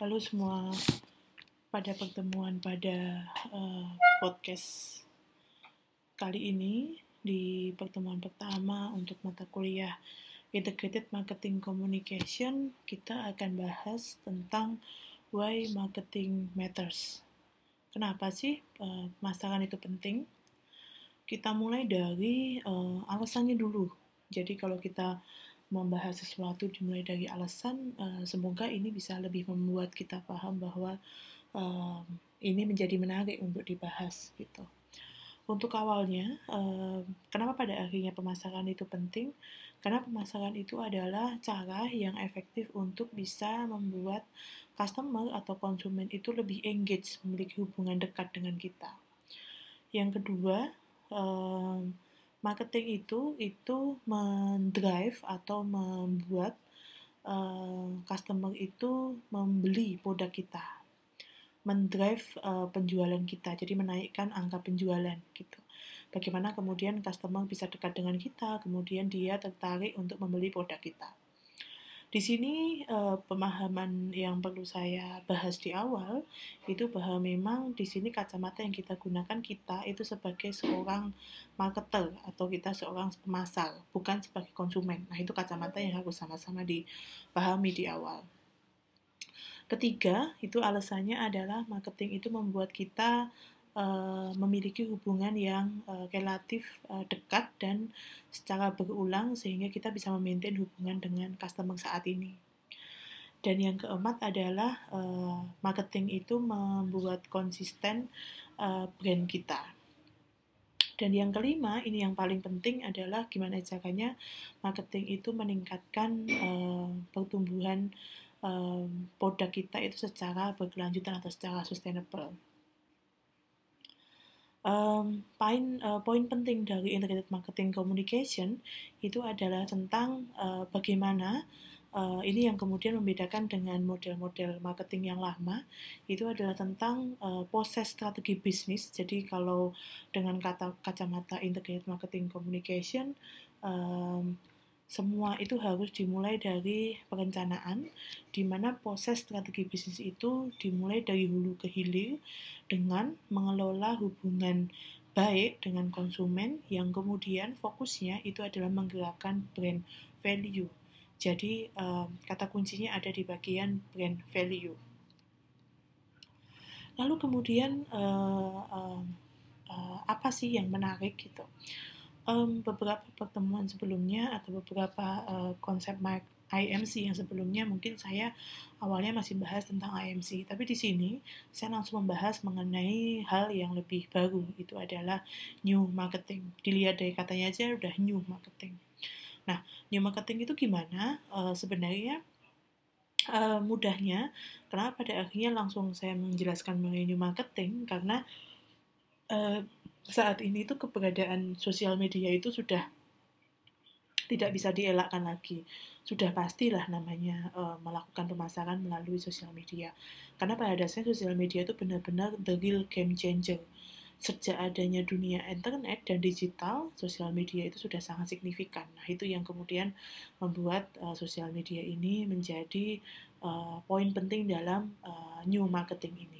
Halo semua, pada pertemuan pada uh, podcast kali ini di pertemuan pertama untuk mata kuliah Integrated Marketing Communication kita akan bahas tentang why marketing matters. Kenapa sih uh, masalah itu penting? Kita mulai dari uh, alasannya dulu. Jadi kalau kita membahas sesuatu dimulai dari alasan, uh, semoga ini bisa lebih membuat kita paham bahwa uh, ini menjadi menarik untuk dibahas gitu. Untuk awalnya, uh, kenapa pada akhirnya pemasaran itu penting? Karena pemasaran itu adalah cara yang efektif untuk bisa membuat customer atau konsumen itu lebih engage, memiliki hubungan dekat dengan kita. Yang kedua, uh, marketing itu itu mendrive atau membuat uh, customer itu membeli produk kita, mendrive uh, penjualan kita, jadi menaikkan angka penjualan gitu. Bagaimana kemudian customer bisa dekat dengan kita, kemudian dia tertarik untuk membeli produk kita. Di sini uh, pemahaman yang perlu saya bahas di awal itu bahwa memang di sini kacamata yang kita gunakan kita itu sebagai seorang marketer atau kita seorang pemasar, bukan sebagai konsumen. Nah, itu kacamata yang harus sama-sama dipahami di awal. Ketiga, itu alasannya adalah marketing itu membuat kita uh, memiliki hubungan yang uh, relatif uh, dekat dan secara berulang sehingga kita bisa memaintain hubungan dengan customer saat ini. Dan yang keempat adalah marketing itu membuat konsisten uh, brand kita. Dan yang kelima, ini yang paling penting adalah gimana caranya marketing itu meningkatkan uh, pertumbuhan uh, produk kita itu secara berkelanjutan atau secara sustainable. Um, poin uh, poin penting dari integrated marketing communication itu adalah tentang uh, bagaimana uh, ini yang kemudian membedakan dengan model-model marketing yang lama itu adalah tentang uh, proses strategi bisnis. Jadi kalau dengan kata kacamata integrated marketing communication um, semua itu harus dimulai dari perencanaan, di mana proses strategi bisnis itu dimulai dari hulu ke hilir dengan mengelola hubungan baik dengan konsumen yang kemudian fokusnya itu adalah menggerakkan brand value. Jadi um, kata kuncinya ada di bagian brand value. Lalu kemudian uh, uh, apa sih yang menarik gitu? Um, beberapa pertemuan sebelumnya atau beberapa uh, konsep IMC yang sebelumnya mungkin saya awalnya masih bahas tentang IMC, tapi di sini saya langsung membahas mengenai hal yang lebih baru, itu adalah new marketing. Dilihat dari katanya aja udah new marketing. Nah, new marketing itu gimana? Uh, sebenarnya uh, mudahnya, kenapa pada akhirnya langsung saya menjelaskan mengenai new marketing karena uh, saat ini itu keberadaan sosial media itu sudah tidak bisa dielakkan lagi. Sudah pastilah namanya uh, melakukan pemasaran melalui sosial media. Karena pada dasarnya sosial media itu benar-benar the real game changer. Sejak adanya dunia internet dan digital, sosial media itu sudah sangat signifikan. Nah, itu yang kemudian membuat uh, sosial media ini menjadi uh, poin penting dalam uh, new marketing ini.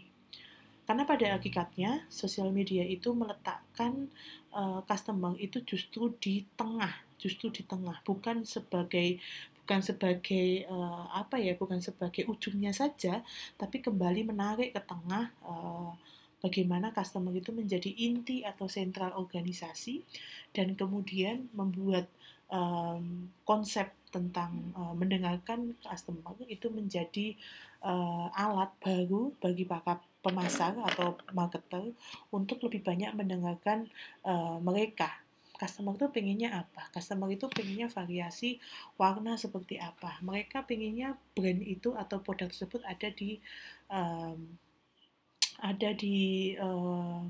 Karena pada hakikatnya sosial media itu meletakkan uh, customer itu justru di tengah, justru di tengah, bukan sebagai bukan sebagai uh, apa ya, bukan sebagai ujungnya saja, tapi kembali menarik ke tengah uh, bagaimana customer itu menjadi inti atau sentral organisasi dan kemudian membuat um, konsep tentang uh, mendengarkan customer itu menjadi uh, alat baru bagi para pemasar atau marketer untuk lebih banyak mendengarkan uh, mereka. Customer itu pengennya apa? Customer itu pengennya variasi warna seperti apa? Mereka pengennya brand itu atau produk tersebut ada di um, ada di uh,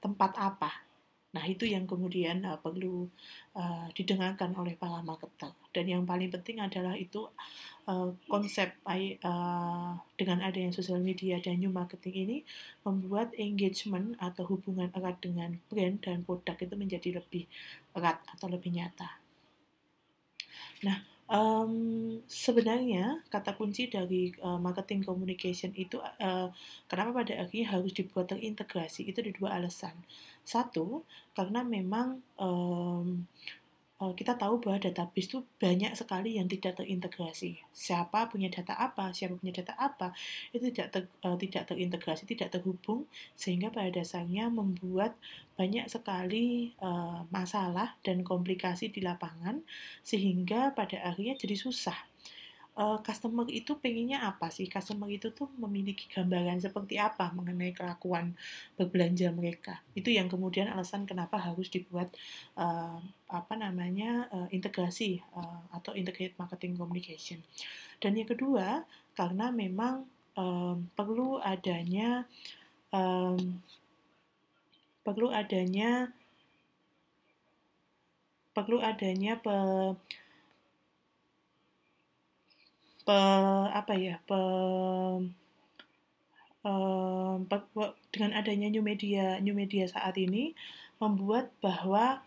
tempat apa? Nah, itu yang kemudian uh, perlu uh, didengarkan oleh para marketer. Dan yang paling penting adalah itu uh, konsep uh, dengan adanya sosial media dan new marketing ini membuat engagement atau hubungan erat dengan brand dan produk itu menjadi lebih erat atau lebih nyata. Nah, Um, sebenarnya kata kunci dari uh, marketing communication itu uh, kenapa pada akhirnya harus dibuat terintegrasi itu ada dua alasan. Satu, karena memang um, kita tahu bahwa database itu banyak sekali yang tidak terintegrasi. Siapa punya data apa, siapa punya data apa, itu tidak ter, uh, tidak terintegrasi, tidak terhubung, sehingga pada dasarnya membuat banyak sekali uh, masalah dan komplikasi di lapangan, sehingga pada akhirnya jadi susah uh, customer itu pengennya apa sih? Customer itu tuh memiliki gambaran seperti apa mengenai kelakuan berbelanja mereka. Itu yang kemudian alasan kenapa harus dibuat uh, apa namanya uh, integrasi uh, atau integrated marketing communication. Dan yang kedua, karena memang um, perlu adanya um, perlu adanya perlu adanya pe, pe, apa ya pe, um, pe, dengan adanya new media new media saat ini membuat bahwa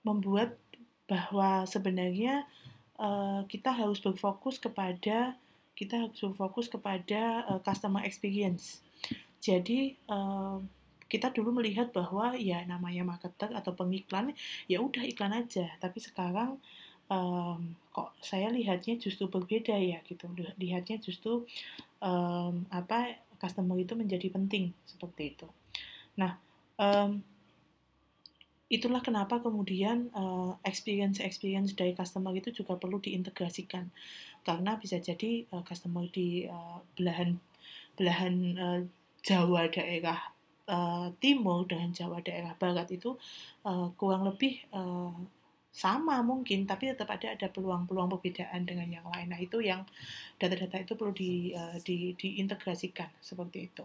membuat bahwa sebenarnya uh, kita harus berfokus kepada kita harus berfokus kepada uh, customer experience. Jadi kita dulu melihat bahwa ya namanya marketer atau pengiklan ya udah iklan aja, tapi sekarang um, kok saya lihatnya justru berbeda ya gitu. Lihatnya justru um, apa customer itu menjadi penting seperti itu. Nah um, itulah kenapa kemudian uh, experience experience dari customer itu juga perlu diintegrasikan. Karena bisa jadi uh, customer di uh, belahan belahan uh, Jawa daerah uh, timur dengan Jawa daerah barat itu uh, kurang lebih uh, sama mungkin tapi tetap ada ada peluang-peluang perbedaan dengan yang lain. Nah itu yang data-data itu perlu di, uh, di diintegrasikan seperti itu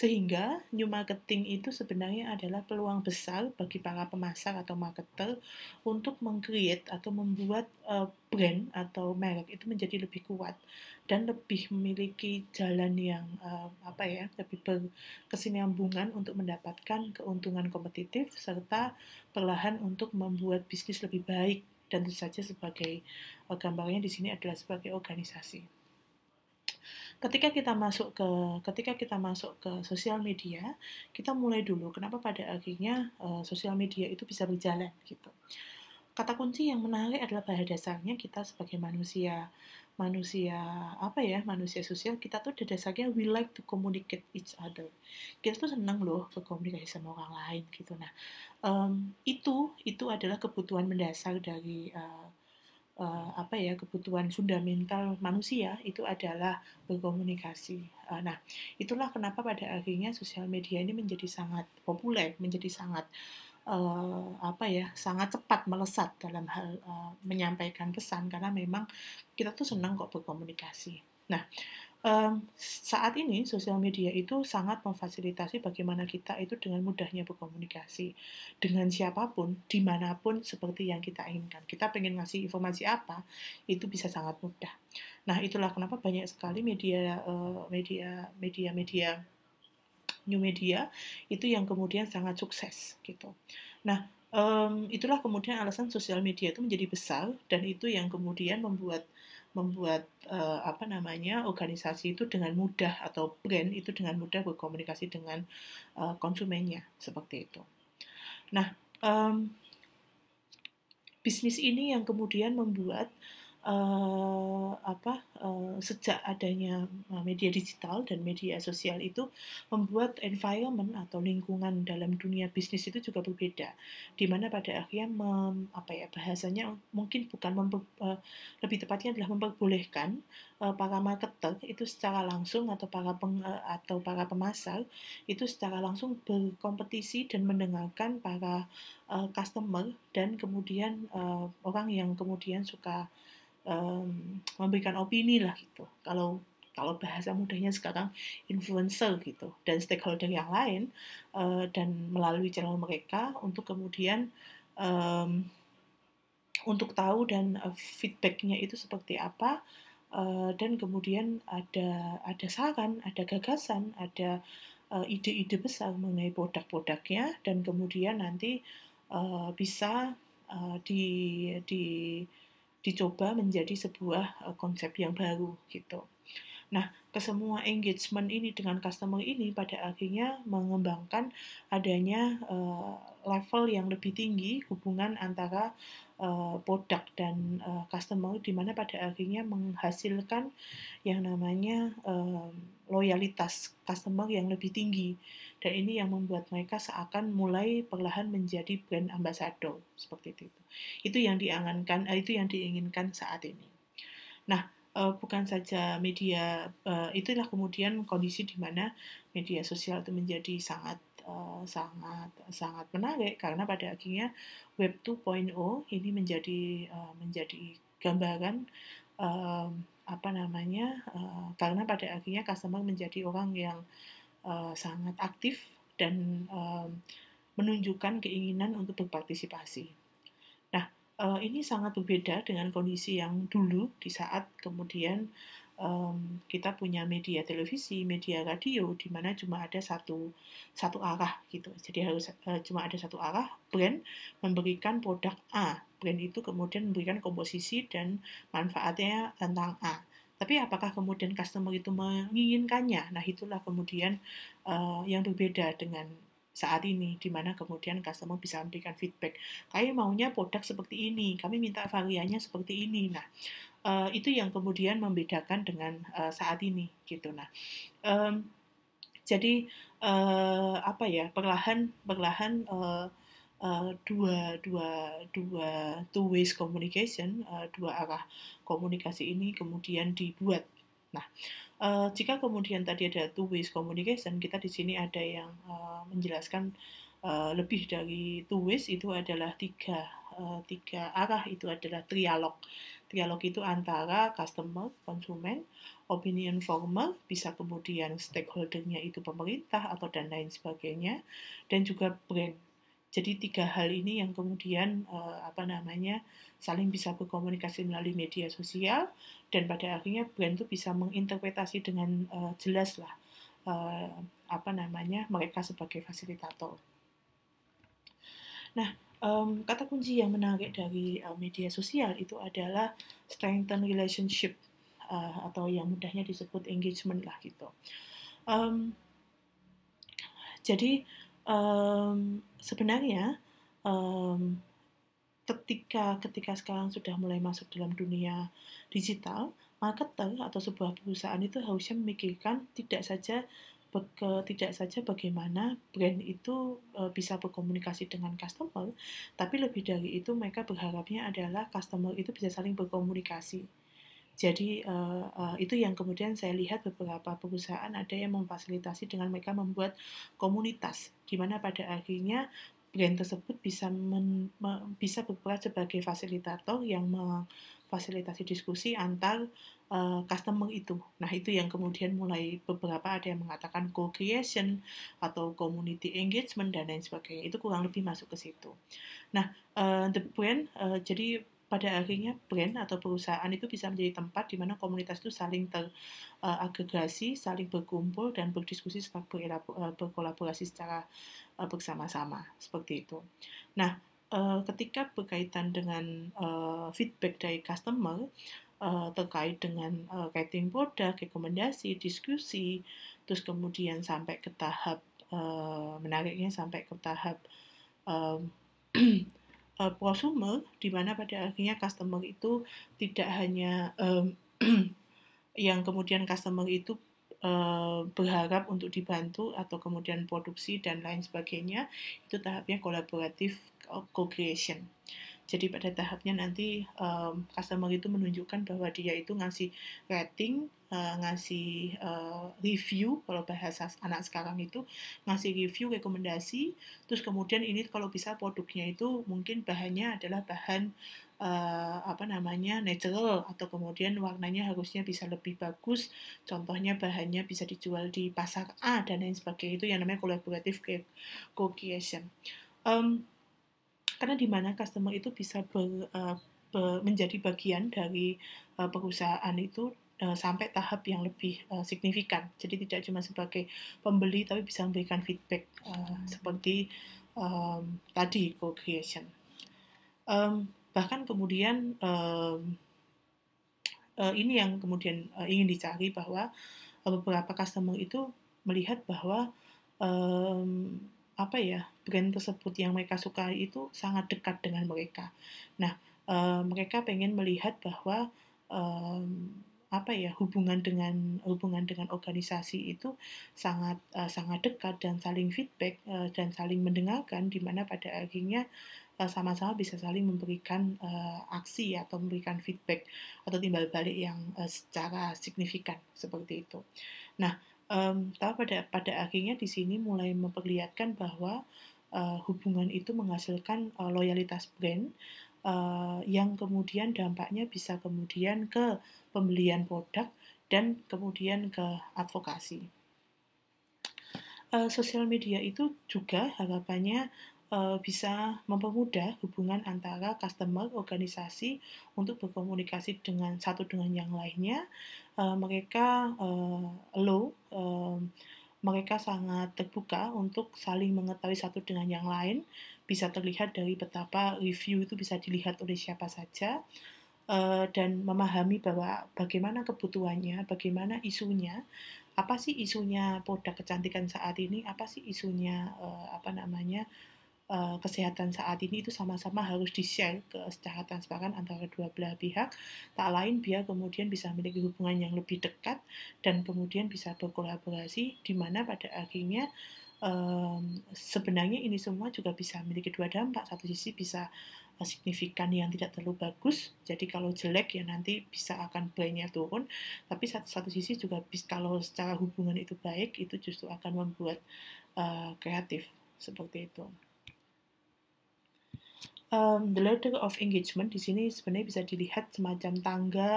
sehingga new marketing itu sebenarnya adalah peluang besar bagi para pemasar atau marketer untuk mengcreate atau membuat uh, brand atau merek itu menjadi lebih kuat dan lebih memiliki jalan yang uh, apa ya lebih berkesinambungan untuk mendapatkan keuntungan kompetitif serta perlahan untuk membuat bisnis lebih baik. Dan tentu saja sebagai uh, gambarnya di sini adalah sebagai organisasi ketika kita masuk ke ketika kita masuk ke sosial media kita mulai dulu kenapa pada akhirnya uh, sosial media itu bisa berjalan gitu. Kata kunci yang menarik adalah pada dasarnya kita sebagai manusia. Manusia apa ya manusia sosial kita tuh pada dasarnya we like to communicate each other. Kita tuh senang loh berkomunikasi sama orang lain gitu. Nah um, itu itu adalah kebutuhan mendasar dari uh, uh, apa ya kebutuhan fundamental manusia itu adalah berkomunikasi. Uh, nah, itulah kenapa pada akhirnya sosial media ini menjadi sangat populer, menjadi sangat uh, apa ya, sangat cepat melesat dalam hal uh, menyampaikan pesan karena memang kita tuh senang kok berkomunikasi. Nah, um, saat ini sosial media itu sangat memfasilitasi bagaimana kita itu dengan mudahnya berkomunikasi dengan siapa pun, di mana pun seperti yang kita inginkan. Kita pengen ngasih informasi apa, itu bisa sangat mudah. Nah, itulah kenapa banyak sekali media, uh, media, media, media, new media itu yang kemudian sangat sukses gitu. Nah, um, itulah kemudian alasan sosial media itu menjadi besar dan itu yang kemudian membuat membuat uh, apa namanya organisasi itu dengan mudah atau brand itu dengan mudah berkomunikasi dengan uh, konsumennya seperti itu. Nah, um, bisnis ini yang kemudian membuat apa uh, sejak adanya media digital dan media sosial itu membuat environment atau lingkungan dalam dunia bisnis itu juga berbeda. Di mana pada akhirnya mem, apa ya bahasanya mungkin bukan memper, uh, lebih tepatnya adalah memperbolehkan uh, para marketer itu secara langsung atau para peng, uh, atau para pemasar itu secara langsung berkompetisi dan mendengarkan para uh, customer dan kemudian uh, orang yang kemudian suka um, memberikan opini lah gitu. Kalau kalau bahasa mudahnya sekarang influencer gitu dan stakeholder yang lain uh, dan melalui channel mereka untuk kemudian um, untuk tahu dan uh, feedbacknya itu seperti apa uh, dan kemudian ada ada saran, ada gagasan, ada ide-ide besar mengenai produk-produknya dan kemudian nanti uh, bisa uh, di di dicoba menjadi sebuah uh, konsep yang baru gitu. Nah, kesemua engagement ini dengan customer ini pada akhirnya mengembangkan adanya uh, level yang lebih tinggi hubungan antara uh, produk dan uh, customer di mana pada akhirnya menghasilkan yang namanya uh, loyalitas customer yang lebih tinggi dan ini yang membuat mereka seakan mulai perlahan menjadi brand ambassador seperti itu. Itu yang diangankan itu yang diinginkan saat ini. Nah, uh, bukan saja media uh, itulah kemudian kondisi di mana media sosial itu menjadi sangat uh, sangat sangat menarik. Karena pada akhirnya web 2.0 ini menjadi uh, menjadi gambaran uh, apa namanya uh, karena pada akhirnya customer menjadi orang yang uh, sangat aktif dan uh, menunjukkan keinginan untuk berpartisipasi. Uh, ini sangat berbeda dengan kondisi yang dulu di saat kemudian um, kita punya media televisi, media radio di mana cuma ada satu satu arah gitu. Jadi harus uh, cuma ada satu arah brand memberikan produk A. Brand itu kemudian memberikan komposisi dan manfaatnya tentang A. Tapi apakah kemudian customer itu menginginkannya? Nah, itulah kemudian uh, yang berbeda dengan saat ini, di mana kemudian customer bisa memberikan feedback. Kami maunya produk seperti ini, kami minta variannya seperti ini. Nah, uh, itu yang kemudian membedakan dengan uh, saat ini, gitu. Nah, um, jadi uh, apa ya, perlahan, perlahan uh, uh, dua dua dua two ways communication, uh, dua arah komunikasi ini kemudian dibuat. Nah, Uh, jika kemudian tadi ada two ways communication, kita di sini ada yang uh, menjelaskan uh, lebih dari two ways itu adalah tiga uh, tiga arah itu adalah trialog. Trialog itu antara customer, konsumen, opinion former, bisa kemudian stakeholdernya itu pemerintah atau dan lain sebagainya, dan juga brand. Jadi tiga hal ini yang kemudian uh, apa namanya saling bisa berkomunikasi melalui media sosial dan pada akhirnya brand itu bisa menginterpretasi dengan uh, jelas lah uh, apa namanya mereka sebagai fasilitator. Nah, um, kata kunci yang menarik dari uh, media sosial itu adalah strengthen relationship uh, atau yang mudahnya disebut engagement lah gitu. Um, jadi um, sebenarnya um, ketika ketika sekarang sudah mulai masuk dalam dunia digital, marketer atau sebuah perusahaan itu harusnya memikirkan tidak saja beke, tidak saja bagaimana brand itu e, bisa berkomunikasi dengan customer, tapi lebih dari itu mereka berharapnya adalah customer itu bisa saling berkomunikasi. Jadi uh, uh, itu yang kemudian saya lihat beberapa perusahaan ada yang memfasilitasi dengan mereka membuat komunitas, di mana pada akhirnya brand tersebut bisa men, me, bisa berperan sebagai fasilitator yang memfasilitasi diskusi antar uh, customer itu. Nah, itu yang kemudian mulai beberapa ada yang mengatakan co-creation atau community engagement dan lain sebagainya. Itu kurang lebih masuk ke situ. Nah, uh, the brand uh, jadi pada akhirnya brand atau perusahaan itu bisa menjadi tempat di mana komunitas itu saling teragregasi, uh, saling berkumpul dan berdiskusi serta berkolaborasi secara uh, bersama-sama seperti itu. Nah, uh, ketika berkaitan dengan uh, feedback dari customer uh, terkait dengan uh, rating produk, rekomendasi, diskusi, terus kemudian sampai ke tahap uh, menariknya sampai ke tahap um, uh, prosumer, di mana pada akhirnya customer itu tidak hanya um, yang kemudian customer itu uh, berharap untuk dibantu atau kemudian produksi dan lain sebagainya itu tahapnya kolaboratif co-creation. Jadi pada tahapnya nanti um, customer itu menunjukkan bahwa dia itu ngasih rating, uh, ngasih uh, review kalau bahasa anak sekarang itu ngasih review rekomendasi, terus kemudian ini kalau bisa produknya itu mungkin bahannya adalah bahan uh, apa namanya natural atau kemudian warnanya harusnya bisa lebih bagus. Contohnya bahannya bisa dijual di pasar A dan lain sebagainya. Itu yang namanya collaborative co-creation. Um, karena di mana customer itu bisa ber, uh, ber, menjadi bagian dari uh, perusahaan itu uh, sampai tahap yang lebih uh, signifikan. Jadi tidak cuma sebagai pembeli tapi bisa memberikan feedback uh, seperti um, tadi co-creation. Um, bahkan kemudian um, uh, ini yang kemudian uh, ingin dicari bahwa uh, beberapa customer itu melihat bahwa um, apa ya brand tersebut yang mereka sukai itu sangat dekat dengan mereka. Nah, uh, mereka pengen melihat bahwa um, apa ya hubungan dengan hubungan dengan organisasi itu sangat uh, sangat dekat dan saling feedback uh, dan saling mendengarkan di mana pada akhirnya sama-sama bisa saling memberikan uh, aksi atau memberikan feedback atau timbal balik yang uh, secara signifikan seperti itu. Nah, um, tapi pada pada akhirnya di sini mulai memperlihatkan bahwa hubungan itu menghasilkan uh, loyalitas brand uh, yang kemudian dampaknya bisa kemudian ke pembelian produk dan kemudian ke advokasi. Uh, sosial media itu juga harapannya uh, bisa mempermudah hubungan antara customer, organisasi untuk berkomunikasi dengan satu dengan yang lainnya. Uh, mereka uh, low, uh, mereka sangat terbuka untuk saling mengetahui satu dengan yang lain. Bisa terlihat dari betapa review itu bisa dilihat oleh siapa saja uh, dan memahami bahwa bagaimana kebutuhannya, bagaimana isunya, apa sih isunya produk kecantikan saat ini, apa sih isunya uh, apa namanya uh, kesehatan saat ini itu sama-sama harus di-share ke secara transparan antara dua belah pihak, tak lain biar kemudian bisa memiliki hubungan yang lebih dekat dan kemudian bisa berkolaborasi di mana pada akhirnya um, sebenarnya ini semua juga bisa memiliki dua dampak. Satu sisi bisa uh, signifikan yang tidak terlalu bagus, jadi kalau jelek ya nanti bisa akan brandnya turun. Tapi satu, satu sisi juga bisa, kalau secara hubungan itu baik, itu justru akan membuat uh, kreatif seperti itu. Um, the ladder of engagement di sini sebenarnya bisa dilihat semacam tangga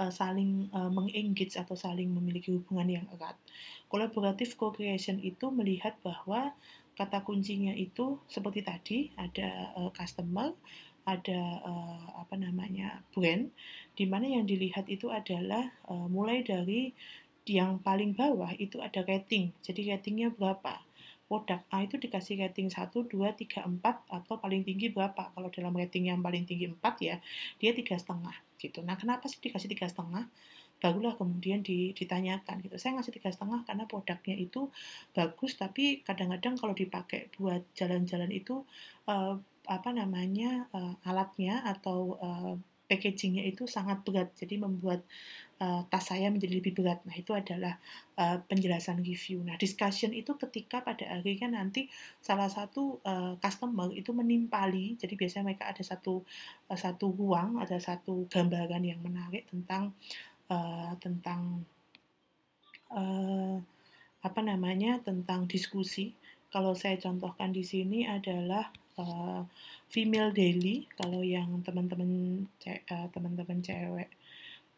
uh, saling uh, mengengage atau saling memiliki hubungan yang erat. Kolaboratif co-creation itu melihat bahwa kata kuncinya itu seperti tadi ada uh, customer, ada uh, apa namanya brand, di mana yang dilihat itu adalah uh, mulai dari yang paling bawah itu ada rating. Jadi ratingnya berapa? Produk A itu dikasih rating 1, 2, 3, 4 atau paling tinggi berapa? Kalau dalam rating yang paling tinggi 4 ya, dia tiga setengah gitu. Nah, kenapa sih dikasih tiga setengah? Barulah kemudian ditanyakan gitu. Saya ngasih tiga setengah karena produknya itu bagus, tapi kadang-kadang kalau dipakai buat jalan-jalan itu uh, apa namanya uh, alatnya atau uh, packagingnya itu sangat berat, jadi membuat uh, tas saya menjadi lebih berat. Nah, itu adalah uh, penjelasan review. Nah, discussion itu ketika pada akhirnya nanti salah satu uh, customer itu menimpali, jadi biasanya mereka ada satu uh, satu ruang, ada satu gambaran yang menarik tentang uh, tentang uh, apa namanya tentang diskusi. Kalau saya contohkan di sini adalah uh, female daily kalau yang teman-teman uh, teman-teman cewek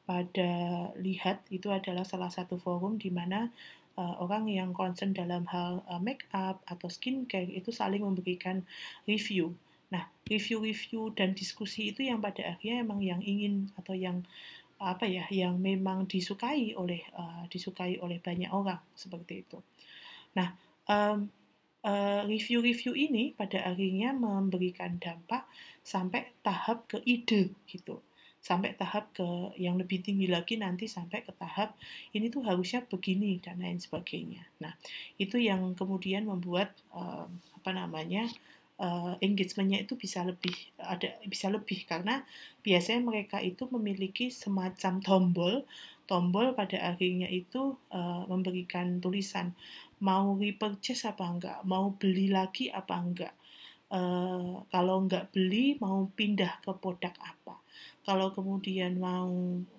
pada lihat itu adalah salah satu forum di mana uh, orang yang concern dalam hal uh, make up atau skincare itu saling memberikan review. Nah, review-review dan diskusi itu yang pada akhirnya emang yang ingin atau yang apa ya, yang memang disukai oleh uh, disukai oleh banyak orang seperti itu. Nah, um, Eh, review-review uh, ini pada akhirnya memberikan dampak sampai tahap ke ide gitu. Sampai tahap ke yang lebih tinggi lagi nanti sampai ke tahap ini tuh harusnya begini dan lain sebagainya. Nah itu yang kemudian membuat uh, apa namanya uh, engagementnya itu bisa lebih ada bisa lebih. Karena biasanya mereka itu memiliki semacam tombol. Tombol pada akhirnya itu uh, memberikan tulisan mau repurchase apa enggak, mau beli lagi apa enggak. Uh, kalau enggak beli, mau pindah ke produk apa. Kalau kemudian mau,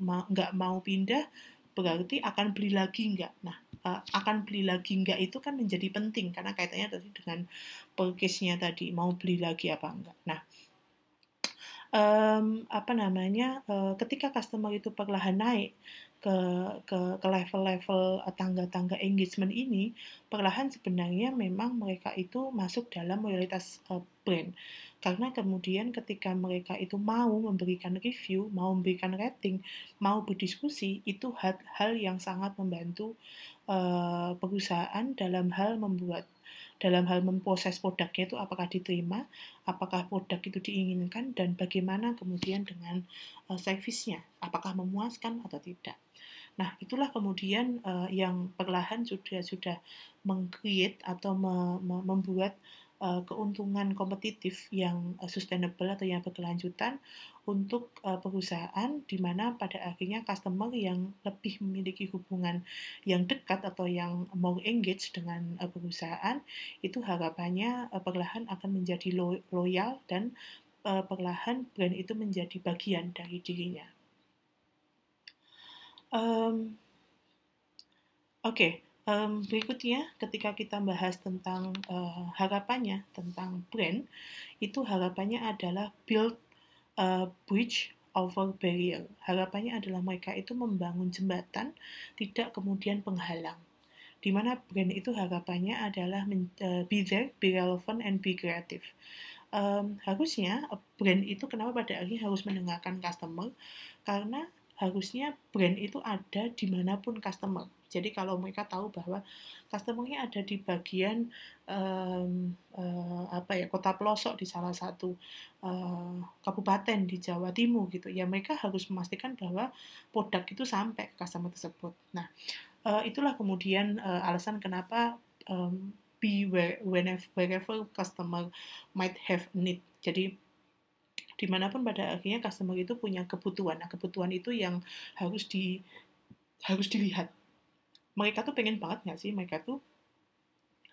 mau enggak mau pindah, berarti akan beli lagi enggak. Nah, uh, akan beli lagi enggak itu kan menjadi penting karena kaitannya tadi dengan purchase-nya tadi, mau beli lagi apa enggak. Nah, um, apa namanya uh, ketika customer itu perlahan naik ke ke ke level-level tangga-tangga engagement ini perlahan sebenarnya memang mereka itu masuk dalam loyalitas uh, brand karena kemudian ketika mereka itu mau memberikan review, mau memberikan rating, mau berdiskusi, itu hal-hal yang sangat membantu uh, perusahaan dalam hal membuat dalam hal memproses produknya itu apakah diterima, apakah produk itu diinginkan, dan bagaimana kemudian dengan uh, servisnya, apakah memuaskan atau tidak. Nah, itulah kemudian uh, yang perlahan sudah sudah mengcreate atau me, me, membuat uh, keuntungan kompetitif yang uh, sustainable atau yang berkelanjutan untuk uh, perusahaan di mana pada akhirnya customer yang lebih memiliki hubungan yang dekat atau yang more engaged dengan uh, perusahaan itu harapannya uh, perlahan akan menjadi lo loyal dan uh, perlahan brand itu menjadi bagian dari dirinya. Um, Oke, okay. um, berikutnya ketika kita bahas tentang uh, harapannya tentang brand, itu harapannya adalah build uh, bridge over barrier. Harapannya adalah mereka itu membangun jembatan, tidak kemudian penghalang. Di mana brand itu harapannya adalah men, uh, be there, be relevant, and be creative. Um, harusnya brand itu kenapa pada akhirnya harus mendengarkan customer? Karena harusnya brand itu ada di mana pun customer. Jadi kalau mereka tahu bahwa customernya ada di bagian um, uh, apa ya kota pelosok di salah satu uh, kabupaten di Jawa Timur gitu, ya mereka harus memastikan bahwa produk itu sampai ke customer tersebut. Nah uh, itulah kemudian uh, alasan kenapa um, be where, whenever wherever customer might have need. Jadi di mana pun pada akhirnya customer itu punya kebutuhan. Nah, kebutuhan itu yang harus di harus dilihat. Mereka tuh pengen banget nggak sih? Mereka tuh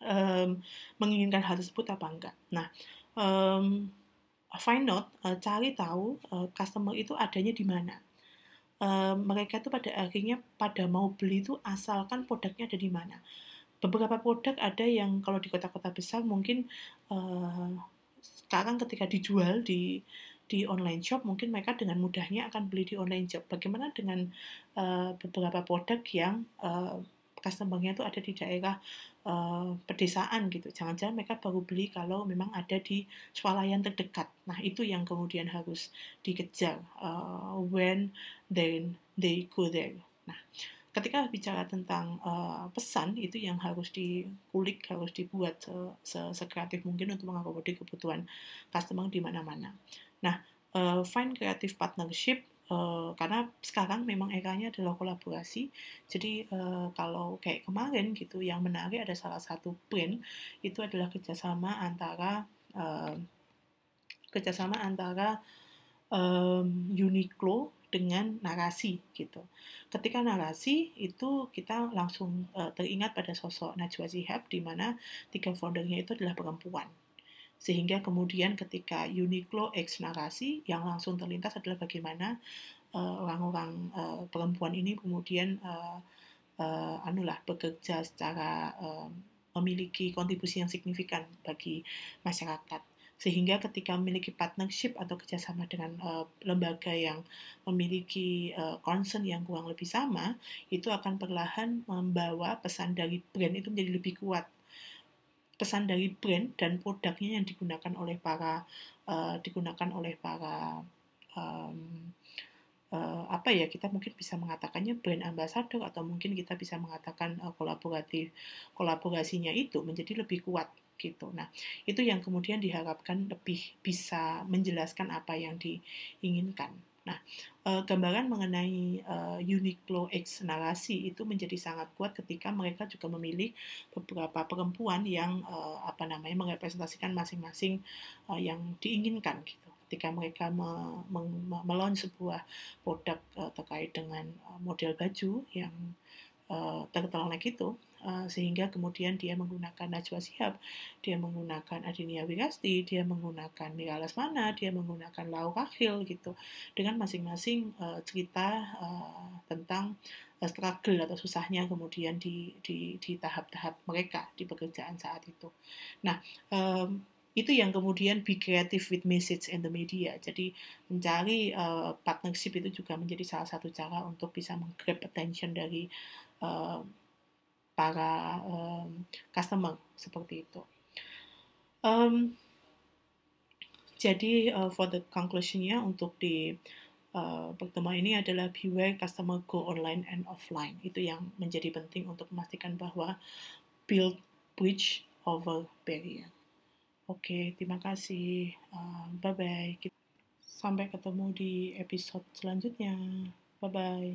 um, menginginkan hal tersebut apa enggak? Nah, um, find out, uh, cari tahu uh, customer itu adanya di mana. Uh, mereka tuh pada akhirnya pada mau beli itu asalkan produknya ada di mana. Beberapa produk ada yang kalau di kota-kota besar mungkin uh, sekarang ketika dijual di di online shop mungkin mereka dengan mudahnya akan beli di online shop. Bagaimana dengan uh, beberapa produk yang uh, customer-nya itu ada di daerah uh, pedesaan gitu. Jangan-jangan mereka baru beli kalau memang ada di swalayan terdekat. Nah, itu yang kemudian harus dikejar uh, when then they go there. Nah, ketika bicara tentang uh, pesan itu yang harus dikulik, harus dibuat sekreatif mungkin untuk mengakomodir kebutuhan customer di mana-mana. Nah, uh, find creative partnership uh, karena sekarang memang eranya adalah kolaborasi. Jadi uh, kalau kayak kemarin gitu, yang menarik ada salah satu print itu adalah kerjasama antara uh, kerjasama antara um, Uniqlo dengan narasi gitu. Ketika narasi itu kita langsung uh, teringat pada sosok Najwa Shihab di mana tiga foundernya itu adalah perempuan sehingga kemudian ketika Uniqlo X narasi yang langsung terlintas adalah bagaimana eh, orang-orang uh, perempuan ini kemudian uh, uh, anulah bekerja secara uh, memiliki kontribusi yang signifikan bagi masyarakat. Sehingga ketika memiliki partnership atau kerjasama dengan uh, lembaga yang memiliki uh, concern yang kurang lebih sama itu akan perlahan membawa pesan dari brand itu menjadi lebih kuat pesan dari brand dan produknya yang digunakan oleh para uh, digunakan oleh para um, uh, apa ya kita mungkin bisa mengatakannya brand ambassador atau mungkin kita bisa mengatakan uh, kolaboratif kolaborasinya itu menjadi lebih kuat gitu. Nah, itu yang kemudian diharapkan lebih bisa menjelaskan apa yang diinginkan. Nah, uh, gambaran mengenai uh, Uniqlo X narasi itu menjadi sangat kuat ketika mereka juga memilih beberapa perempuan yang uh, apa namanya merepresentasikan masing-masing yang diinginkan gitu. Ketika mereka me, me, me sebuah produk uh, terkait dengan model baju yang uh, turtleneck itu, Uh, sehingga kemudian dia menggunakan Najwa Sihab, dia menggunakan Adinia Wirasti, dia menggunakan Mira Lesmana, dia menggunakan Lau Kakhil gitu, dengan masing-masing uh, cerita uh, tentang uh, struggle atau susahnya kemudian di di, di tahap-tahap mereka di pekerjaan saat itu. Nah, um, itu yang kemudian be creative with message and the media. Jadi mencari uh, partnership itu juga menjadi salah satu cara untuk bisa menggrab attention dari uh, para um, customer seperti itu. Um, jadi uh, for the conclusionnya untuk di uh, pertemuan ini adalah beware customer go online and offline. Itu yang menjadi penting untuk memastikan bahwa build bridge over barrier. Oke, terima kasih. Uh, bye bye. Sampai ketemu di episode selanjutnya. Bye bye.